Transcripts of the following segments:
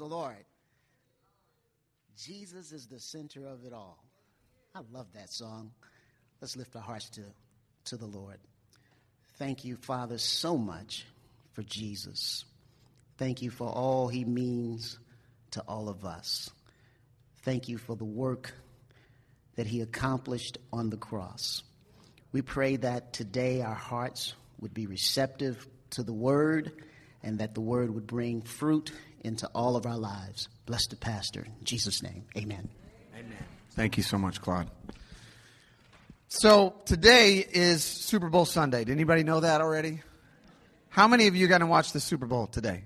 the Lord. Jesus is the center of it all. I love that song. Let's lift our hearts to, to the Lord. Thank you, Father, so much for Jesus. Thank you for all he means to all of us. Thank you for the work that he accomplished on the cross. We pray that today our hearts would be receptive to the word and that the word would bring fruit into all of our lives. Bless the pastor. In Jesus' name, amen. Amen. Thank you so much, Claude. So today is Super Bowl Sunday. Did anybody know that already? How many of you are going to watch the Super Bowl today?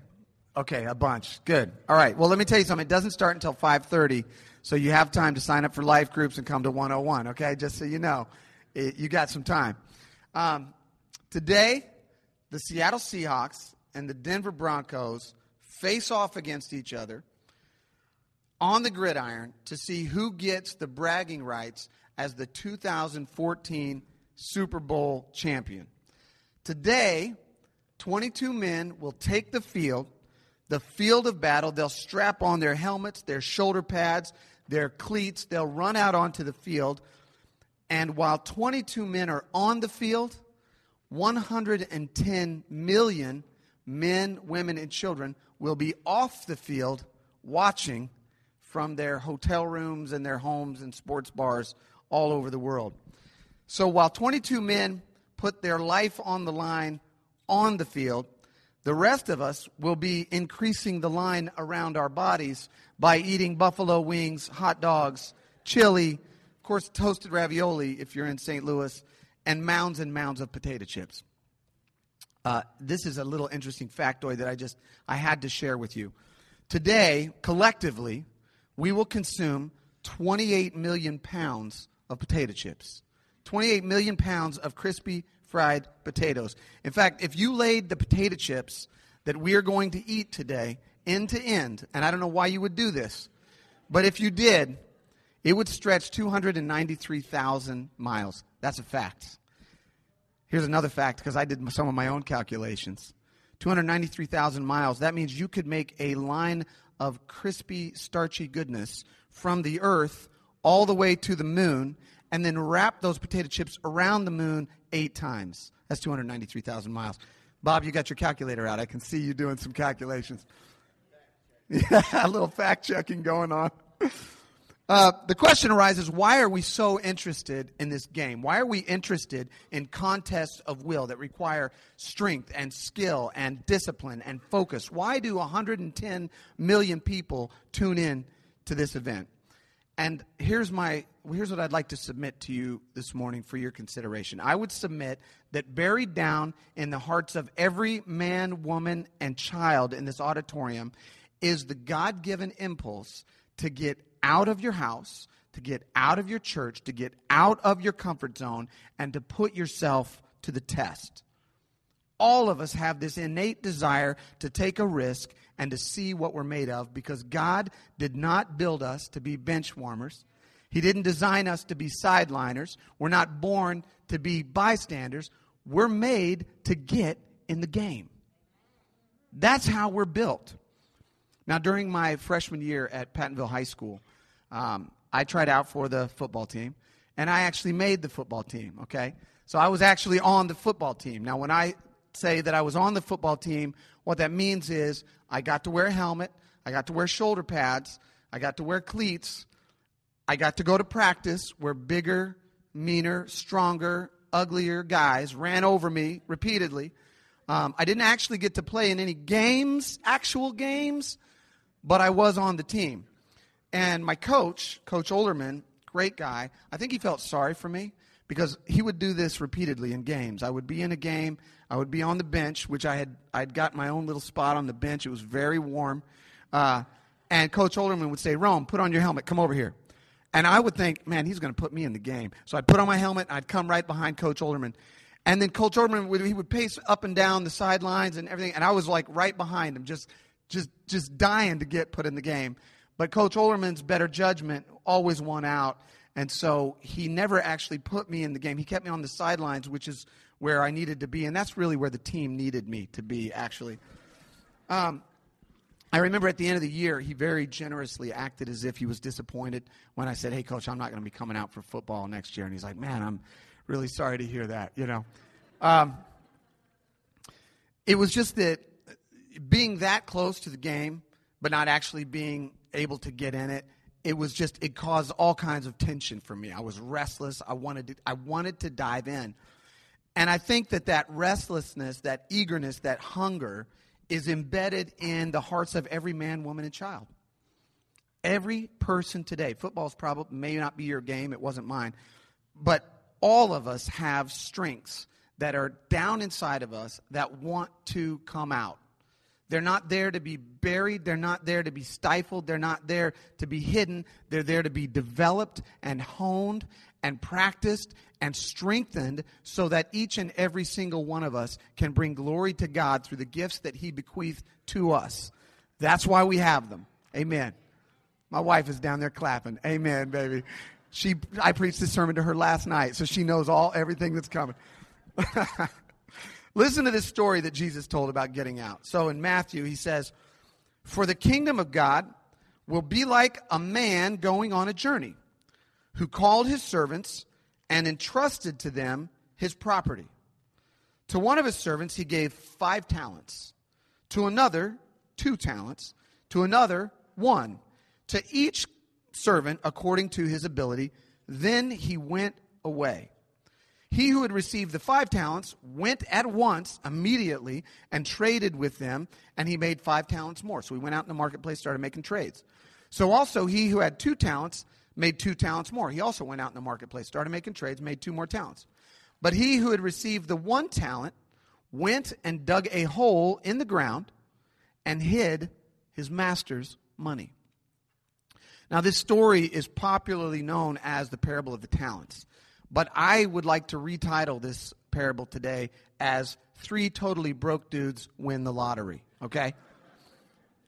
Okay, a bunch. Good. All right. Well, let me tell you something. It doesn't start until 5:30, so you have time to sign up for life groups and come to 101. Okay, just so you know, it, you got some time. Um, today, the Seattle Seahawks and the Denver Broncos face off against each other on the gridiron to see who gets the bragging rights as the 2014 Super Bowl champion. Today, 22 men will take the field, the field of battle. They'll strap on their helmets, their shoulder pads, their cleats. They'll run out onto the field. And while 22 men are on the field, 110 million men, women, and children will be off the field watching from their hotel rooms and their homes and sports bars all over the world. So while 22 men put their life on the line on the field, the rest of us will be increasing the line around our bodies by eating buffalo wings, hot dogs, chili, of course, toasted ravioli if you're in St. Louis, and mounds and mounds of potato chips. Uh, this is a little interesting factoid that I just I had to share with you. Today, collectively, we will consume 28 million pounds of potato chips. 28 million pounds of crispy fried potatoes. In fact, if you laid the potato chips that we are going to eat today end to end, and I don't know why you would do this, but if you did, it would stretch 293,000 miles. That's a fact. Here's another fact because I did some of my own calculations 293,000 miles. That means you could make a line of crispy, starchy goodness from the earth all the way to the moon and then wrap those potato chips around the moon eight times. That's 293,000 miles. Bob, you got your calculator out. I can see you doing some calculations. Yeah, a little fact checking going on. Uh, the question arises why are we so interested in this game? Why are we interested in contests of will that require strength and skill and discipline and focus? Why do 110 million people tune in to this event? And here's my here's what I'd like to submit to you this morning for your consideration. I would submit that buried down in the hearts of every man, woman, and child in this auditorium is the God-given impulse to get out of your house, to get out of your church, to get out of your comfort zone, and to put yourself to the test. All of us have this innate desire to take a risk and to see what we're made of because God did not build us to be bench warmers. He didn't design us to be sideliners. We're not born to be bystanders. We're made to get in the game. That's how we're built. Now, during my freshman year at Pattonville High School, um, I tried out for the football team, and I actually made the football team, okay? So I was actually on the football team. Now, when I say that I was on the football team, what that means is I got to wear a helmet, I got to wear shoulder pads, I got to wear cleats, I got to go to practice where bigger, meaner, stronger, uglier guys ran over me repeatedly. Um, I didn't actually get to play in any games, actual games, but I was on the team. And my coach, Coach Olderman, great guy, I think he felt sorry for me because he would do this repeatedly in games. I would be in a game, I would be on the bench, which I had I'd got my own little spot on the bench. It was very warm, uh, and Coach Olderman would say, "Rome, put on your helmet. Come over here." And I would think, man, he's going to put me in the game. So I'd put on my helmet. I'd come right behind Coach Olderman. And then Coach Olderman would, he would pace up and down the sidelines and everything. And I was like right behind him, just, just, just dying to get put in the game. But Coach Olderman's better judgment always won out. And so he never actually put me in the game. He kept me on the sidelines, which is where I needed to be. And that's really where the team needed me to be, actually. Um, I remember at the end of the year, he very generously acted as if he was disappointed when I said, Hey, coach, I'm not going to be coming out for football next year. And he's like, Man, I'm really sorry to hear that, you know. Um, it was just that being that close to the game, but not actually being able to get in it, it was just it caused all kinds of tension for me. I was restless. I wanted to, I wanted to dive in. And I think that that restlessness, that eagerness, that hunger is embedded in the hearts of every man, woman, and child. Every person today, football's probably may not be your game, it wasn't mine, but all of us have strengths that are down inside of us that want to come out. They're not there to be buried. They're not there to be stifled. They're not there to be hidden. They're there to be developed and honed and practiced and strengthened so that each and every single one of us can bring glory to God through the gifts that He bequeathed to us. That's why we have them. Amen. My wife is down there clapping. Amen, baby. She, I preached this sermon to her last night, so she knows all everything that's coming. Listen to this story that Jesus told about getting out. So in Matthew, he says, For the kingdom of God will be like a man going on a journey who called his servants and entrusted to them his property. To one of his servants, he gave five talents, to another, two talents, to another, one, to each servant according to his ability. Then he went away. He who had received the five talents went at once, immediately, and traded with them, and he made five talents more. So he went out in the marketplace, started making trades. So also he who had two talents made two talents more. He also went out in the marketplace, started making trades, made two more talents. But he who had received the one talent went and dug a hole in the ground and hid his master's money. Now, this story is popularly known as the parable of the talents, but I would like to retitle this parable today as Three Totally Broke Dudes Win the Lottery, okay?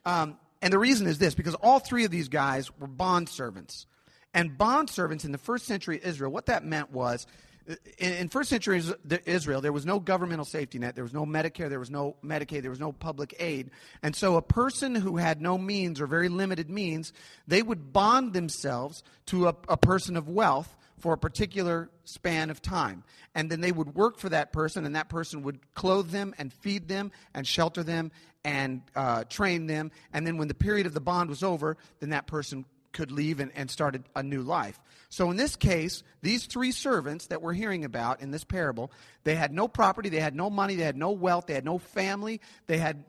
Um, and the reason is this because all three of these guys were bond servants. And bond servants in the first century Israel, what that meant was, in, first century Israel, there was no governmental safety net, there was no Medicare, there was no Medicaid, there was no public aid. And so a person who had no means or very limited means, they would bond themselves to a, a person of wealth for a particular span of time. And then they would work for that person, and that person would clothe them and feed them and shelter them and uh, train them. And then when the period of the bond was over, then that person could leave and, and start a, a new life. So in this case, these three servants that we're hearing about in this parable, they had no property, they had no money, they had no wealth, they had no family, they had,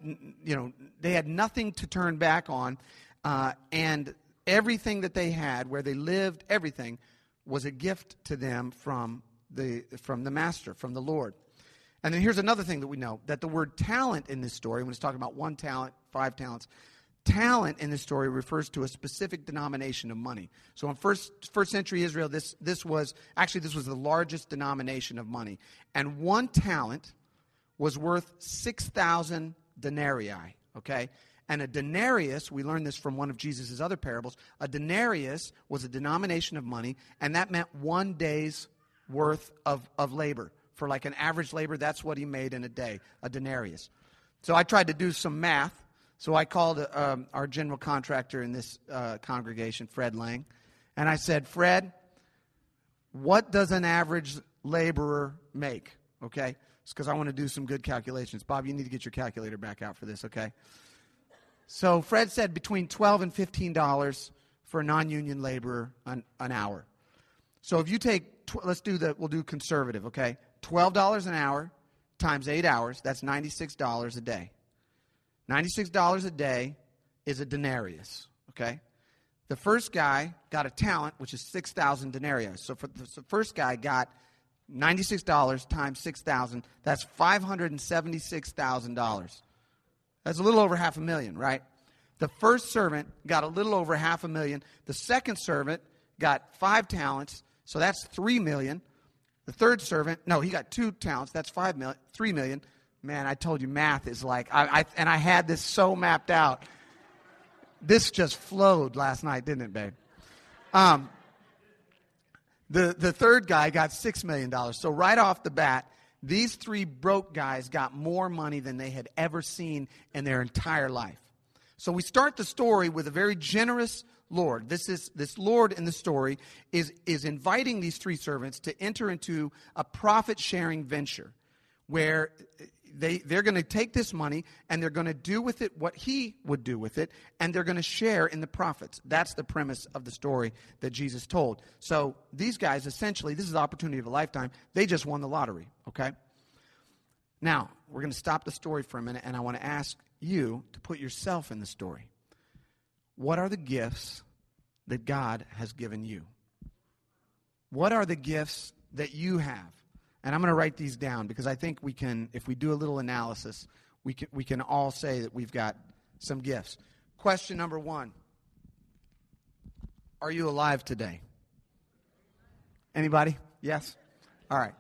you know, they had nothing to turn back on, uh, and everything that they had, where they lived, everything, was a gift to them from the from the master, from the Lord. And then here's another thing that we know that the word talent in this story, when it's talking about one talent, five talents, talent in this story refers to a specific denomination of money. So in first first century Israel, this this was actually this was the largest denomination of money, and one talent was worth six thousand denarii. Okay. And a denarius, we learned this from one of Jesus' other parables, a denarius was a denomination of money, and that meant one day's worth of, of labor. For like an average labor, that's what he made in a day, a denarius. So I tried to do some math so I called um, our general contractor in this uh, congregation, Fred Lang, and I said, Fred, what does an average laborer make? Okay? It's because I want to do some good calculations. Bob, you need to get your calculator back out for this, okay? So Fred said between 12 and $15 for a non union laborer an, an hour. So if you take, tw- let's do the, we'll do conservative, okay? $12 an hour times eight hours, that's $96 a day. $96 a day is a denarius, okay? The first guy got a talent, which is 6,000 denarii. So for the first guy got $96 times 6,000, that's $576,000. That's a little over half a million, right? The first servant got a little over half a million. The second servant got five talents, so that's three million. The third servant, no, he got two talents, that's five million, three million. Man, I told you math is like, I, I, and I had this so mapped out. This just flowed last night, didn't it, babe? Um, the, the third guy got $6 million. So, right off the bat, these three broke guys got more money than they had ever seen in their entire life. So we start the story with a very generous Lord. This is this Lord in the story is is inviting these three servants to enter into a profit sharing venture where they, they're going to take this money and they're going to do with it what he would do with it, and they're going to share in the profits. That's the premise of the story that Jesus told. So these guys, essentially, this is the opportunity of a lifetime. They just won the lottery, okay? Now, we're going to stop the story for a minute, and I want to ask you to put yourself in the story. What are the gifts that God has given you? What are the gifts that you have? And I'm going to write these down because I think we can, if we do a little analysis, we can, we can all say that we've got some gifts. Question number one Are you alive today? Anybody? Yes? All right.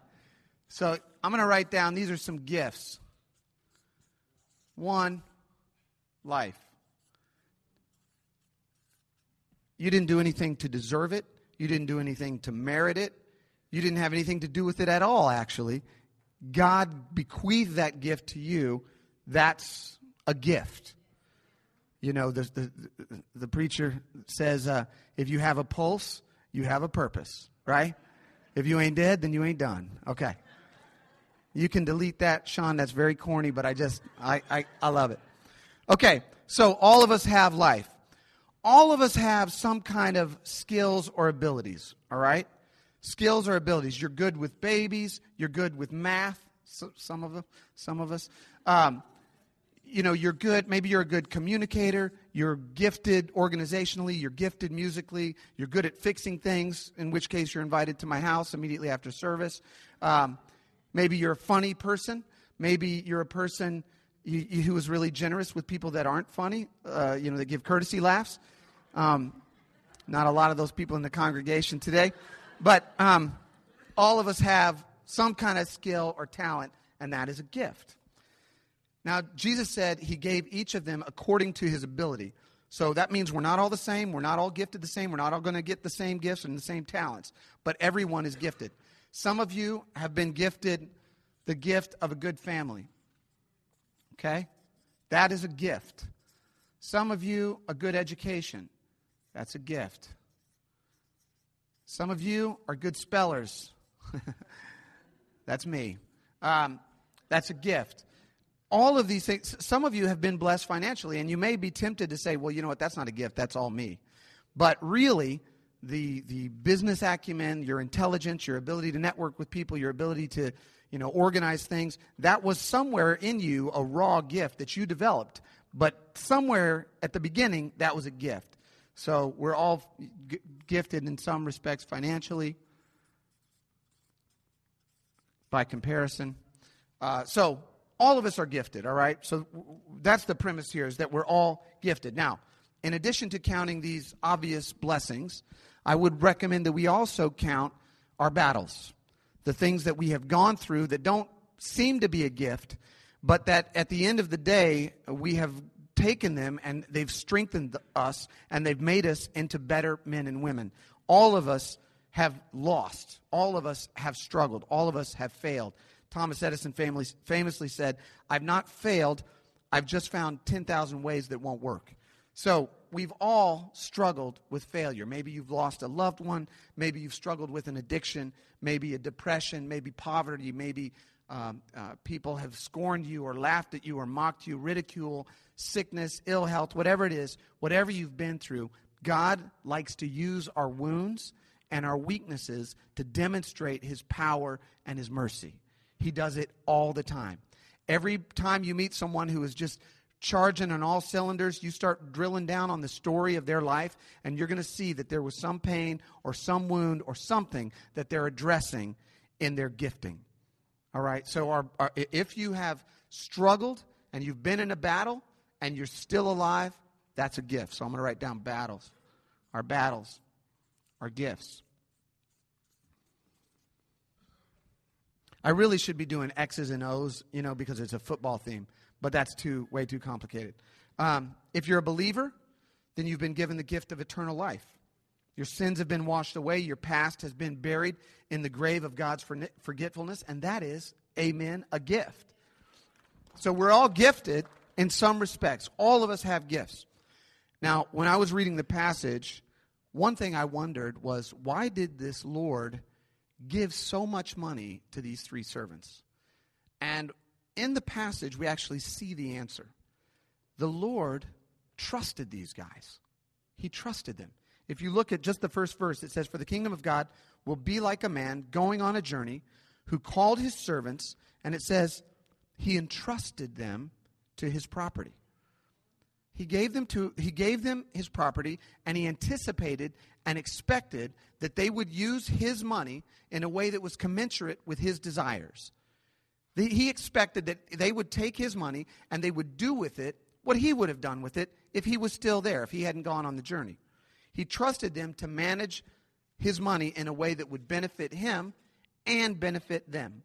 So I'm going to write down these are some gifts. One, life. You didn't do anything to deserve it. You didn't do anything to merit it. You didn't have anything to do with it at all, actually. God bequeathed that gift to you. That's a gift. You know, the, the, the preacher says, uh, if you have a pulse, you have a purpose, right? If you ain't dead, then you ain't done. Okay. You can delete that, Sean. That's very corny, but I just, I, I, I love it. Okay, so all of us have life. All of us have some kind of skills or abilities, all right? Skills or abilities. You're good with babies. You're good with math. So, some of them, some of us. Um, you know, you're good. Maybe you're a good communicator. You're gifted organizationally. You're gifted musically. You're good at fixing things. In which case, you're invited to my house immediately after service. Um, maybe you're a funny person. Maybe you're a person who is really generous with people that aren't funny. Uh, you know, that give courtesy laughs. Um, not a lot of those people in the congregation today. But um, all of us have some kind of skill or talent, and that is a gift. Now, Jesus said he gave each of them according to his ability. So that means we're not all the same. We're not all gifted the same. We're not all going to get the same gifts and the same talents. But everyone is gifted. Some of you have been gifted the gift of a good family. Okay? That is a gift. Some of you, a good education. That's a gift. Some of you are good spellers. that's me. Um, that's a gift. All of these things, some of you have been blessed financially, and you may be tempted to say, well, you know what, that's not a gift, that's all me. But really, the, the business acumen, your intelligence, your ability to network with people, your ability to you know, organize things, that was somewhere in you a raw gift that you developed. But somewhere at the beginning, that was a gift. So we're all g- gifted in some respects financially by comparison. Uh, so all of us are gifted, all right? So that's the premise here is that we're all gifted. Now, in addition to counting these obvious blessings, I would recommend that we also count our battles, the things that we have gone through that don't seem to be a gift, but that at the end of the day, we have taken them and they've strengthened us and they've made us into better men and women. All of us have lost. All of us have struggled. All of us have failed. Thomas Edison famously said, I've not failed, I've just found 10,000 ways that won't work. So we've all struggled with failure. Maybe you've lost a loved one. Maybe you've struggled with an addiction. Maybe a depression. Maybe poverty. Maybe um, uh, people have scorned you or laughed at you or mocked you, ridicule, sickness, ill health, whatever it is, whatever you've been through, God likes to use our wounds and our weaknesses to demonstrate his power and his mercy. He does it all the time. Every time you meet someone who is just charging on all cylinders, you start drilling down on the story of their life, and you're going to see that there was some pain or some wound or something that they're addressing in their gifting. All right, so our, our, if you have struggled and you've been in a battle, and you're still alive, that's a gift. So I'm going to write down battles. Our battles are gifts. I really should be doing X's and O's, you know, because it's a football theme, but that's too way too complicated. Um, if you're a believer, then you've been given the gift of eternal life. Your sins have been washed away. Your past has been buried in the grave of God's forgetfulness, and that is, amen, a gift. So we're all gifted in some respects. All of us have gifts. Now, when I was reading the passage, one thing I wondered was why did this Lord give so much money to these three servants? And in the passage, we actually see the answer. The Lord trusted these guys, He trusted them. If you look at just the first verse, it says, For the kingdom of God will be like a man going on a journey who called his servants, and it says, He entrusted them to his property. He gave them to he gave them his property and he anticipated and expected that they would use his money in a way that was commensurate with his desires. He expected that they would take his money and they would do with it what he would have done with it if he was still there, if he hadn't gone on the journey. He trusted them to manage his money in a way that would benefit him and benefit them.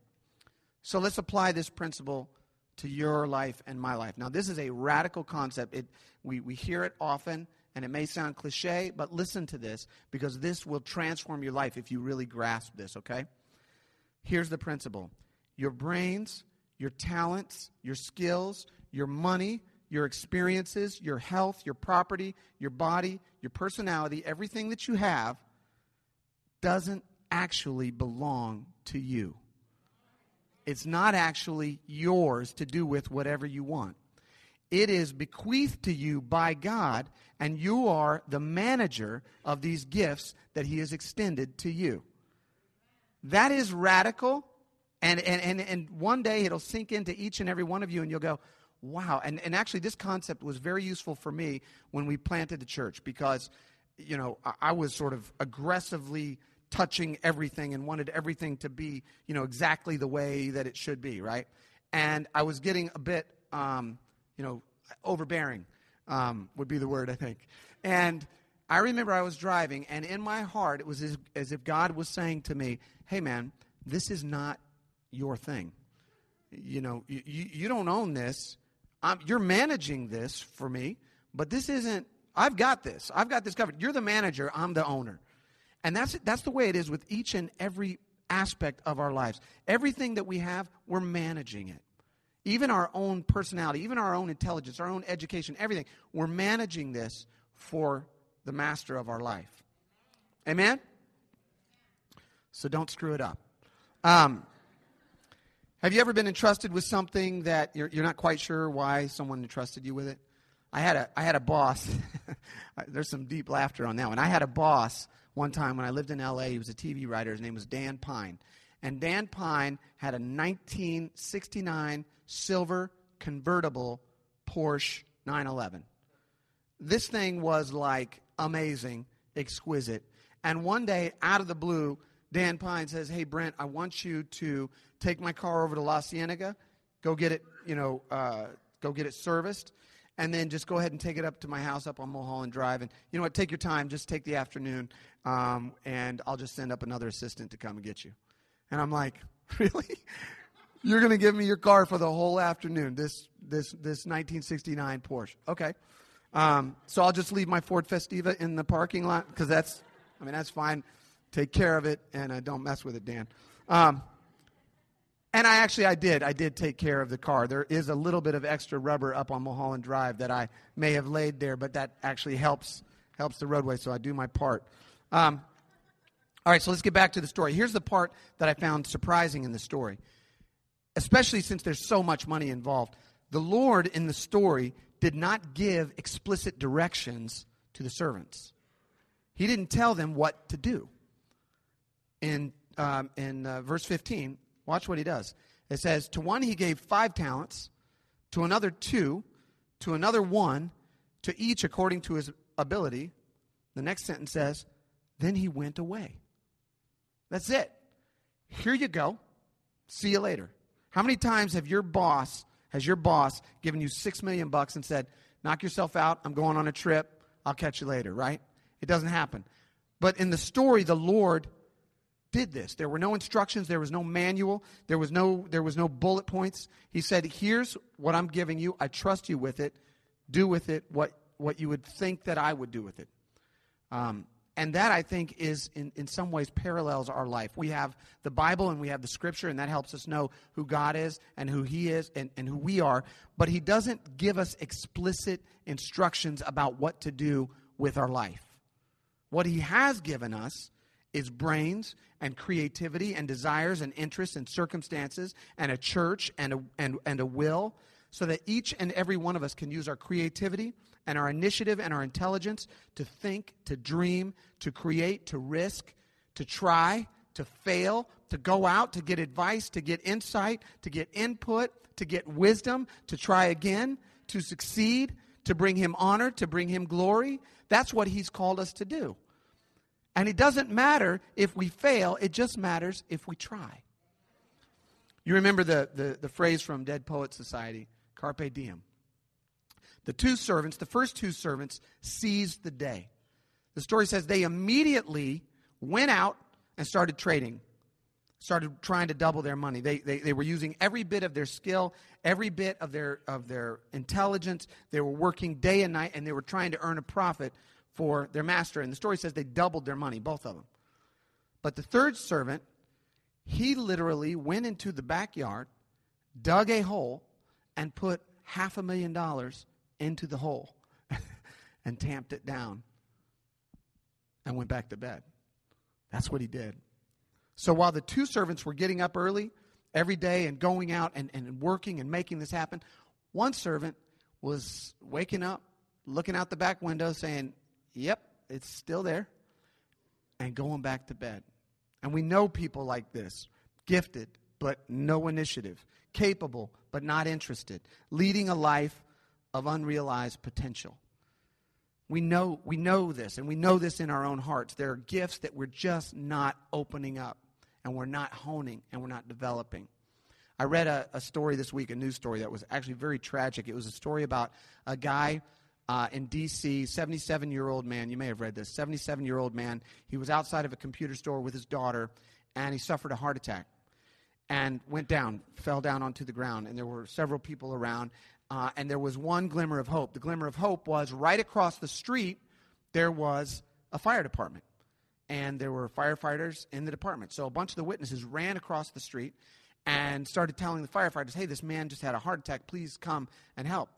So let's apply this principle to your life and my life. Now, this is a radical concept. It, we, we hear it often, and it may sound cliche, but listen to this because this will transform your life if you really grasp this, okay? Here's the principle your brains, your talents, your skills, your money, your experiences, your health, your property, your body, your personality, everything that you have doesn't actually belong to you. It's not actually yours to do with whatever you want. It is bequeathed to you by God, and you are the manager of these gifts that He has extended to you. That is radical, and, and, and, and one day it'll sink into each and every one of you, and you'll go, wow. And, and actually, this concept was very useful for me when we planted the church because, you know, I, I was sort of aggressively touching everything and wanted everything to be, you know, exactly the way that it should be, right? And I was getting a bit, um, you know, overbearing um, would be the word, I think. And I remember I was driving, and in my heart, it was as, as if God was saying to me, hey, man, this is not your thing. You know, you, you don't own this. I'm, you're managing this for me, but this isn't, I've got this. I've got this covered. You're the manager, I'm the owner. And that's, that's the way it is with each and every aspect of our lives. Everything that we have, we're managing it. Even our own personality, even our own intelligence, our own education, everything. We're managing this for the master of our life. Amen? So don't screw it up. Um, have you ever been entrusted with something that you're, you're not quite sure why someone entrusted you with it? I had a, I had a boss. There's some deep laughter on that one. I had a boss one time when I lived in LA. He was a TV writer. His name was Dan Pine. And Dan Pine had a 1969 silver convertible Porsche 911. This thing was like amazing, exquisite. And one day, out of the blue, Dan Pine says, Hey, Brent, I want you to take my car over to La Cienega, go get it, you know, uh, go get it serviced and then just go ahead and take it up to my house up on Mulholland Drive. And you know what? Take your time. Just take the afternoon, um, and I'll just send up another assistant to come and get you. And I'm like, really? You're going to give me your car for the whole afternoon? This this this 1969 Porsche? Okay. Um, so I'll just leave my Ford Festiva in the parking lot because that's, I mean, that's fine. Take care of it and uh, don't mess with it, Dan. Um, and I actually, I did. I did take care of the car. There is a little bit of extra rubber up on Mulholland Drive that I may have laid there, but that actually helps helps the roadway. So I do my part. Um, all right, so let's get back to the story. Here's the part that I found surprising in the story, especially since there's so much money involved. The Lord in the story did not give explicit directions to the servants. He didn't tell them what to do. In um, in uh, verse 15, Watch what he does. It says, To one he gave five talents, to another two, to another one, to each according to his ability. The next sentence says, Then he went away. That's it. Here you go. See you later. How many times have your boss, has your boss given you six million bucks and said, Knock yourself out, I'm going on a trip, I'll catch you later, right? It doesn't happen. But in the story, the Lord did this. There were no instructions, there was no manual, there was no there was no bullet points. He said, "Here's what I'm giving you. I trust you with it. Do with it what what you would think that I would do with it." Um, And that, I think, is in, in some ways parallels our life. We have the Bible and we have the Scripture, and that helps us know who God is and who He is and, and who we are. But He doesn't give us explicit instructions about what to do with our life. What He has given us is brains and creativity and desires and interests and circumstances and a church and a, and, and a will so that each and every one of us can use our creativity and our initiative and our intelligence to think, to dream, to create, to risk, to try, to fail, to go out, to get advice, to get insight, to get input, to get wisdom, to try again, to succeed, to bring him honor, to bring him glory. That's what he's called us to do. And it doesn't matter if we fail, it just matters if we try. You remember the, the, the phrase from Dead Poet Society, Carpe Diem. The two servants, the first two servants, seized the day. The story says they immediately went out and started trading, started trying to double their money. They, they, they were using every bit of their skill, every bit of their, of their intelligence. They were working day and night, and they were trying to earn a profit for their master. And the story says they doubled their money, both of them. But the third servant, he literally went into the backyard, dug a hole, and put half a million dollars into the hole and tamped it down and went back to bed. That's what he did. So while the two servants were getting up early every day and going out and, and working and making this happen, one servant was waking up, looking out the back window, saying, Yep, it's still there, and going back to bed. And we know people like this gifted, but no initiative, capable, but not interested, leading a life of unrealized potential. We know, we know this, and we know this in our own hearts. There are gifts that we're just not opening up, and we're not honing, and we're not developing. I read a, a story this week, a news story that was actually very tragic. It was a story about a guy uh, in D.C., 77 year old man. You may have read this. 77 year old man. He was outside of a computer store with his daughter, and he suffered a heart attack and went down, fell down onto the ground. And there were several people around, uh, and there was one glimmer of hope. The glimmer of hope was right across the street, there was a fire department. And there were firefighters in the department. So a bunch of the witnesses ran across the street and started telling the firefighters, hey, this man just had a heart attack. Please come and help.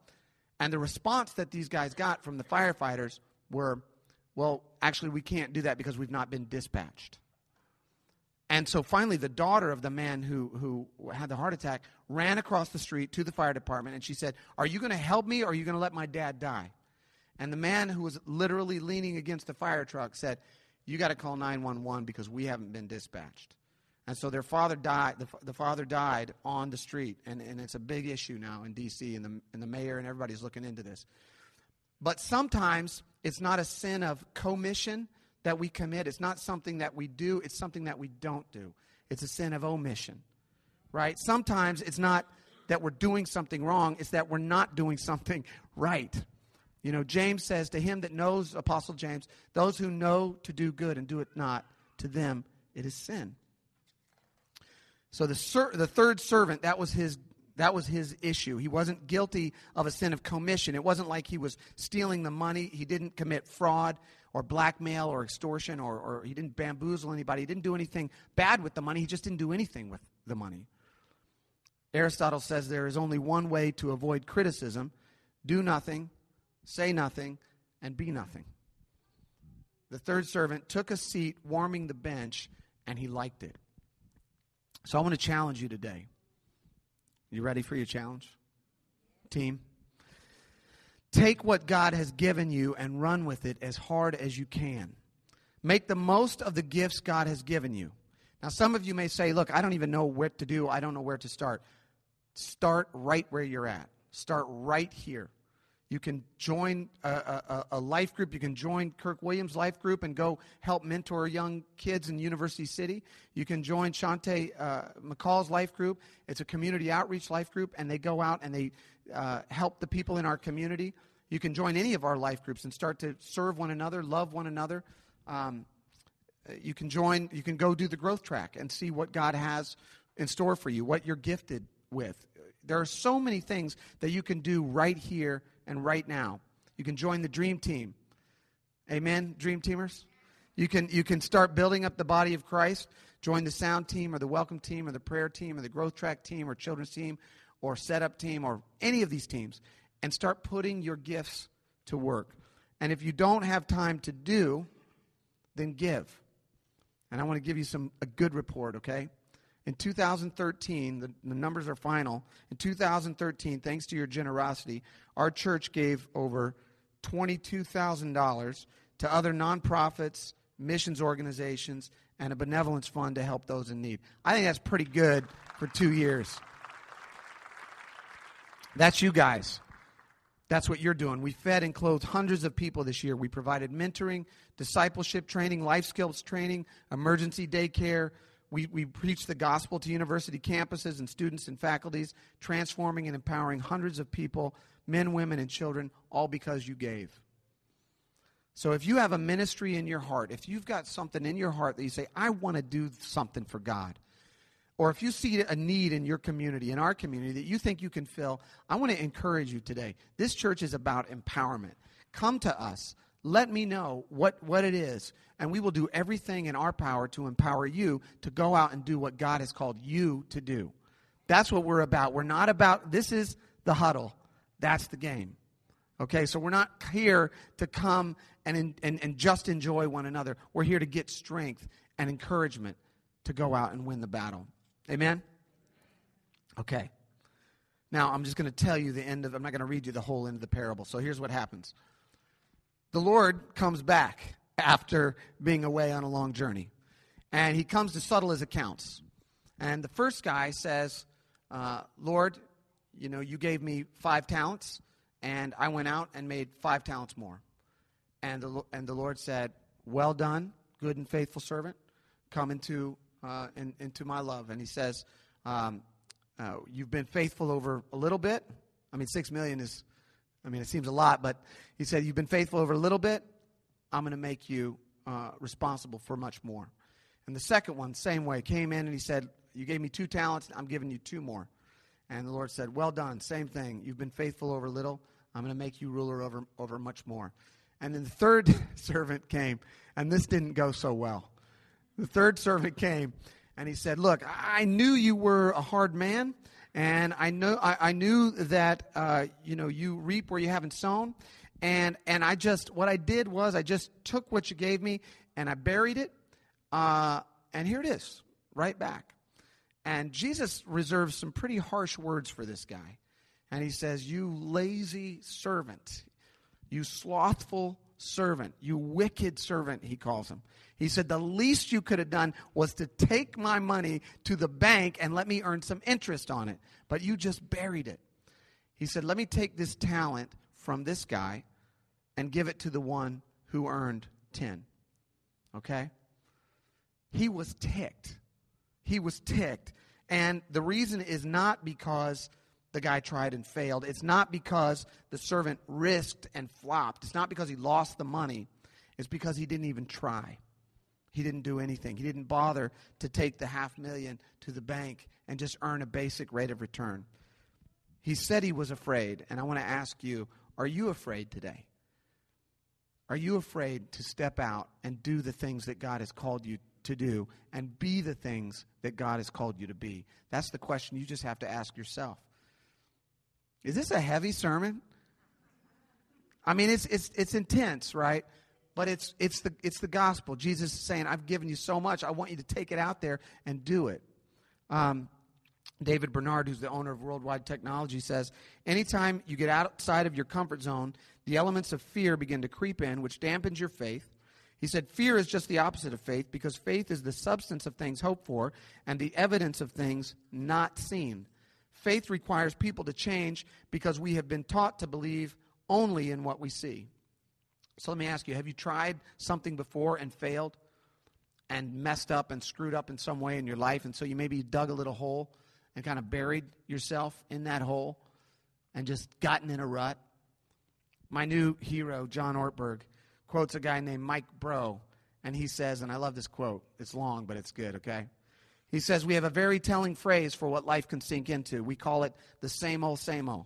And the response that these guys got from the firefighters were, well, actually, we can't do that because we've not been dispatched. And so finally, the daughter of the man who, who had the heart attack ran across the street to the fire department and she said, Are you going to help me or are you going to let my dad die? And the man who was literally leaning against the fire truck said, You got to call 911 because we haven't been dispatched. And so their father died, the, the father died on the street. And, and it's a big issue now in D.C., and the, and the mayor and everybody's looking into this. But sometimes it's not a sin of commission that we commit. It's not something that we do, it's something that we don't do. It's a sin of omission, right? Sometimes it's not that we're doing something wrong, it's that we're not doing something right. You know, James says, To him that knows, Apostle James, those who know to do good and do it not, to them it is sin. So the, ser- the third servant, that was his that was his issue. He wasn't guilty of a sin of commission. It wasn't like he was stealing the money. He didn't commit fraud or blackmail or extortion or, or he didn't bamboozle anybody. He didn't do anything bad with the money. He just didn't do anything with the money. Aristotle says there is only one way to avoid criticism do nothing, say nothing, and be nothing. The third servant took a seat warming the bench, and he liked it. So I want to challenge you today. You ready for your challenge? Team? Take what God has given you and run with it as hard as you can. Make the most of the gifts God has given you. Now, some of you may say, Look, I don't even know what to do, I don't know where to start. Start right where you're at, start right here. You can join a, a, a, life group. You can join Kirk Williams' life group and go help mentor young kids in University City. You can join Shante uh, McCall's life group. It's a community outreach life group, and they go out and they uh, help the people in our community. You can join any of our life groups and start to serve one another, love one another. Um, you can join, you can go do the growth track and see what God has in store for you, what you're gifted with. There are so many things that you can do right here and right now. You can join the dream team. Amen, dream teamers? You can, you can start building up the body of Christ. Join the sound team or the welcome team or the prayer team or the growth track team or children's team or setup team or any of these teams and start putting your gifts to work. And if you don't have time to do, then give. And I want to give you some a good report, okay? In 2013, the, the numbers are final. In 2013, thanks to your generosity, our church gave over $22,000 to other nonprofits, missions organizations, and a benevolence fund to help those in need. I think that's pretty good for two years. That's you guys. That's what you're doing. We fed and clothed hundreds of people this year. We provided mentoring, discipleship training, life skills training, emergency daycare. We, we preached the gospel to university campuses and students and faculties, transforming and empowering hundreds of people, men, women, and children, all because you gave. So if you have a ministry in your heart, if you've got something in your heart that you say, I want to do something for God, or if you see a need in your community, in our community, that you think you can fill, I want to encourage you today. This church is about empowerment. Come to us. Let me know what, what it is, and we will do everything in our power to empower you to go out and do what God has called you to do. That's what we're about. We're not about, this is the huddle. That's the game. Okay, so we're not here to come and, and, and just enjoy one another. We're here to get strength and encouragement to go out and win the battle. Amen? Okay. Now, I'm just going to tell you the end of, I'm not going to read you the whole end of the parable. So here's what happens The Lord comes back after being away on a long journey, and he comes to settle his accounts. And the first guy says, uh, Lord, you know, you gave me five talents, and I went out and made five talents more. And the, and the Lord said, Well done, good and faithful servant. Come into uh, in, into my love. And he says, um, uh, You've been faithful over a little bit. I mean, six million is, I mean, it seems a lot, but he said, You've been faithful over a little bit. I'm going to make you uh, responsible for much more. And the second one, same way, came in and he said, You gave me two talents, I'm giving you two more. And the Lord said, Well done, same thing. You've been faithful over little, I'm going to make you ruler over, over much more. And then the third servant came, and this didn't go so well. The third servant came and he said, Look, I knew you were a hard man, and I know I, I knew that uh, you know you reap where you haven't sown. And and I just what I did was I just took what you gave me and I buried it. Uh, and here it is, right back. And Jesus reserves some pretty harsh words for this guy. And he says, You lazy servant, you slothful servant, you wicked servant, he calls him. He said, The least you could have done was to take my money to the bank and let me earn some interest on it, but you just buried it. He said, Let me take this talent from this guy and give it to the one who earned 10. Okay? He was ticked. He was ticked. And the reason is not because the guy tried and failed. It's not because the servant risked and flopped. It's not because he lost the money. It's because he didn't even try. He didn't do anything. He didn't bother to take the half million to the bank and just earn a basic rate of return. He said he was afraid. And I want to ask you are you afraid today? Are you afraid to step out and do the things that God has called you to do and be the things that God has called you to be? That's the question you just have to ask yourself. Is this a heavy sermon? I mean, it's, it's, it's intense, right? But it's, it's, the, it's the gospel. Jesus is saying, I've given you so much. I want you to take it out there and do it. Um, David Bernard, who's the owner of Worldwide Technology, says anytime you get outside of your comfort zone, the elements of fear begin to creep in, which dampens your faith. He said, Fear is just the opposite of faith because faith is the substance of things hoped for and the evidence of things not seen. Faith requires people to change because we have been taught to believe only in what we see. So let me ask you have you tried something before and failed and messed up and screwed up in some way in your life? And so you maybe dug a little hole and kind of buried yourself in that hole and just gotten in a rut? My new hero, John Ortberg, quotes a guy named Mike Breaux, and he says, and I love this quote, it's long, but it's good, okay? He says we have a very telling phrase for what life can sink into. We call it the same old, same old.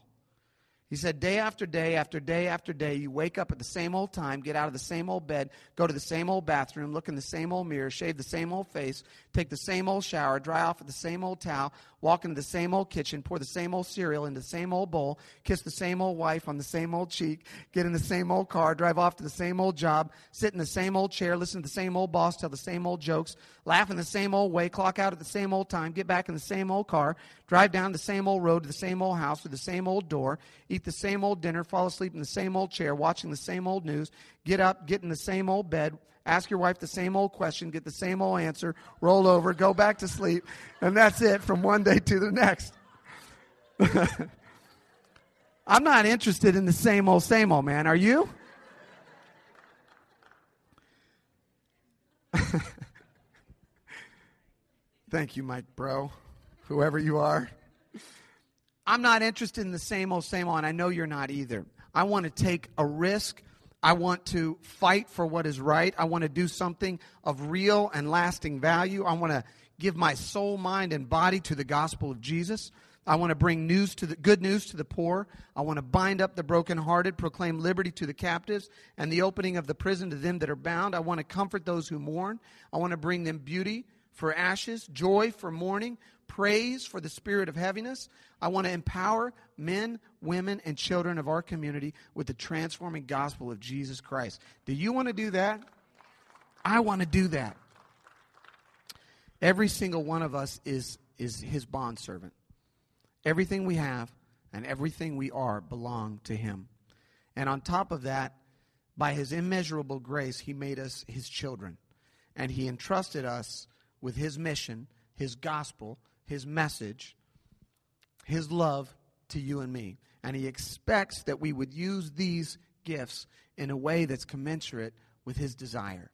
He said, day after day after day after day, you wake up at the same old time, get out of the same old bed, go to the same old bathroom, look in the same old mirror, shave the same old face, take the same old shower, dry off with the same old towel, walk into the same old kitchen, pour the same old cereal into the same old bowl, kiss the same old wife on the same old cheek, get in the same old car, drive off to the same old job, sit in the same old chair, listen to the same old boss tell the same old jokes, laugh in the same old way, clock out at the same old time, get back in the same old car, drive down the same old road to the same old house with the same old door, eat the same old dinner, fall asleep in the same old chair, watching the same old news, get up, get in the same old bed, ask your wife the same old question, get the same old answer, roll over, go back to sleep, and that's it from one day to the next. I'm not interested in the same old, same old, man. Are you? Thank you, Mike Breaux, whoever you are. I'm not interested in the same old, same old, and I know you're not either. I want to take a risk. I want to fight for what is right. I want to do something of real and lasting value. I want to give my soul, mind, and body to the gospel of Jesus. I want to bring news to the good news to the poor. I want to bind up the brokenhearted, proclaim liberty to the captives, and the opening of the prison to them that are bound. I want to comfort those who mourn. I want to bring them beauty for ashes, joy for mourning, praise for the spirit of heaviness. I want to empower men, women, and children of our community with the transforming gospel of Jesus Christ. Do you want to do that? I want to do that. Every single one of us is, is his bondservant. Everything we have and everything we are belong to him. And on top of that, by his immeasurable grace, he made us his children. And he entrusted us with his mission, his gospel, his message, his love to you and me. And he expects that we would use these gifts in a way that's commensurate with his desire.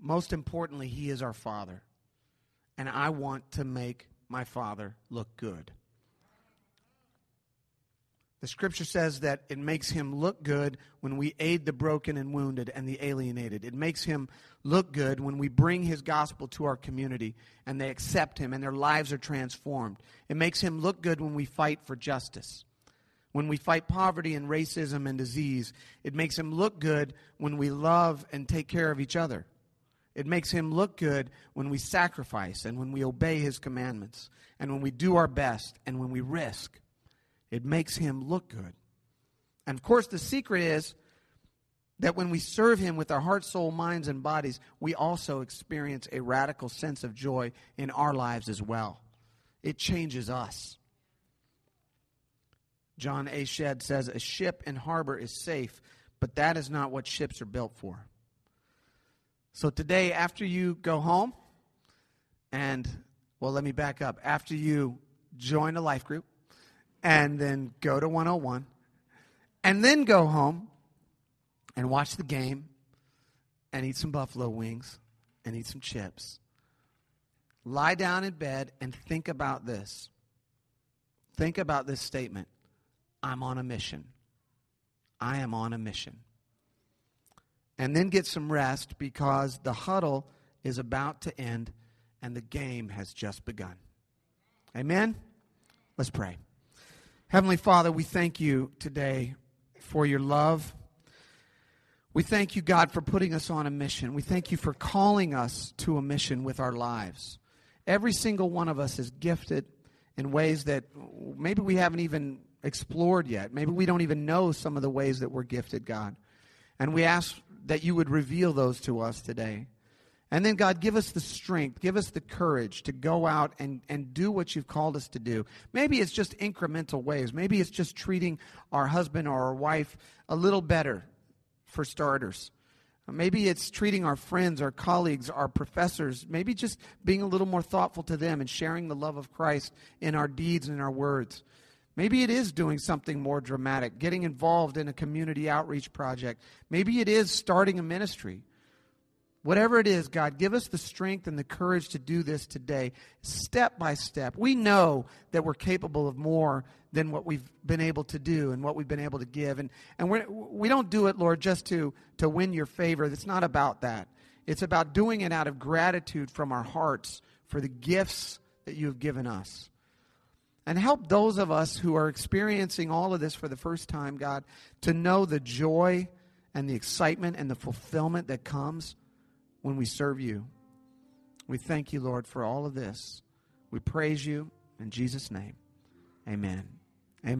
Most importantly, he is our Father. And I want to make my Father look good. The scripture says that it makes him look good when we aid the broken and wounded and the alienated. It makes him look good when we bring his gospel to our community and they accept him and their lives are transformed. It makes him look good when we fight for justice. When we fight poverty and racism and disease, it makes him look good when we love and take care of each other. It makes him look good when we sacrifice and when we obey his commandments and when we do our best and when we risk. It makes him look good. And of course, the secret is that when we serve him with our heart, soul, minds, and bodies, we also experience a radical sense of joy in our lives as well. It changes us. John A. Shedd says, A ship in harbor is safe, but that is not what ships are built for. So today, after you go home, and, well, let me back up. After you join a life group, and then go to 101 and then go home and watch the game and eat some buffalo wings and eat some chips. Lie down in bed and think about this. Think about this statement I'm on a mission. I am on a mission. And then get some rest because the huddle is about to end and the game has just begun. Amen? Let's pray. Heavenly Father, we thank you today for your love. We thank you, God, for putting us on a mission. We thank you for calling us to a mission with our lives. Every single one of us is gifted in ways that maybe we haven't even explored yet. Maybe we don't even know some of the ways that we're gifted, God. And we ask that you would reveal those to us today. And then, God, give us the strength, give us the courage to go out and, and do what you've called us to do. Maybe it's just incremental ways. Maybe it's just treating our husband or our wife a little better, for starters. Maybe it's treating our friends, our colleagues, our professors, maybe just being a little more thoughtful to them and sharing the love of Christ in our deeds and our words. Maybe it is doing something more dramatic, getting involved in a community outreach project. Maybe it is starting a ministry. Whatever it is, God, give us the strength and the courage to do this today, step by step. We know that we're capable of more than what we've been able to do and what we've been able to give. And, and we're, we don't do it, Lord, just to, to win your favor. It's not about that. It's about doing it out of gratitude from our hearts for the gifts that you have given us. And help those of us who are experiencing all of this for the first time, God, to know the joy and the excitement and the fulfillment that comes when we serve you. We thank you, Lord, for all of this. We praise you in Jesus' name. Amen.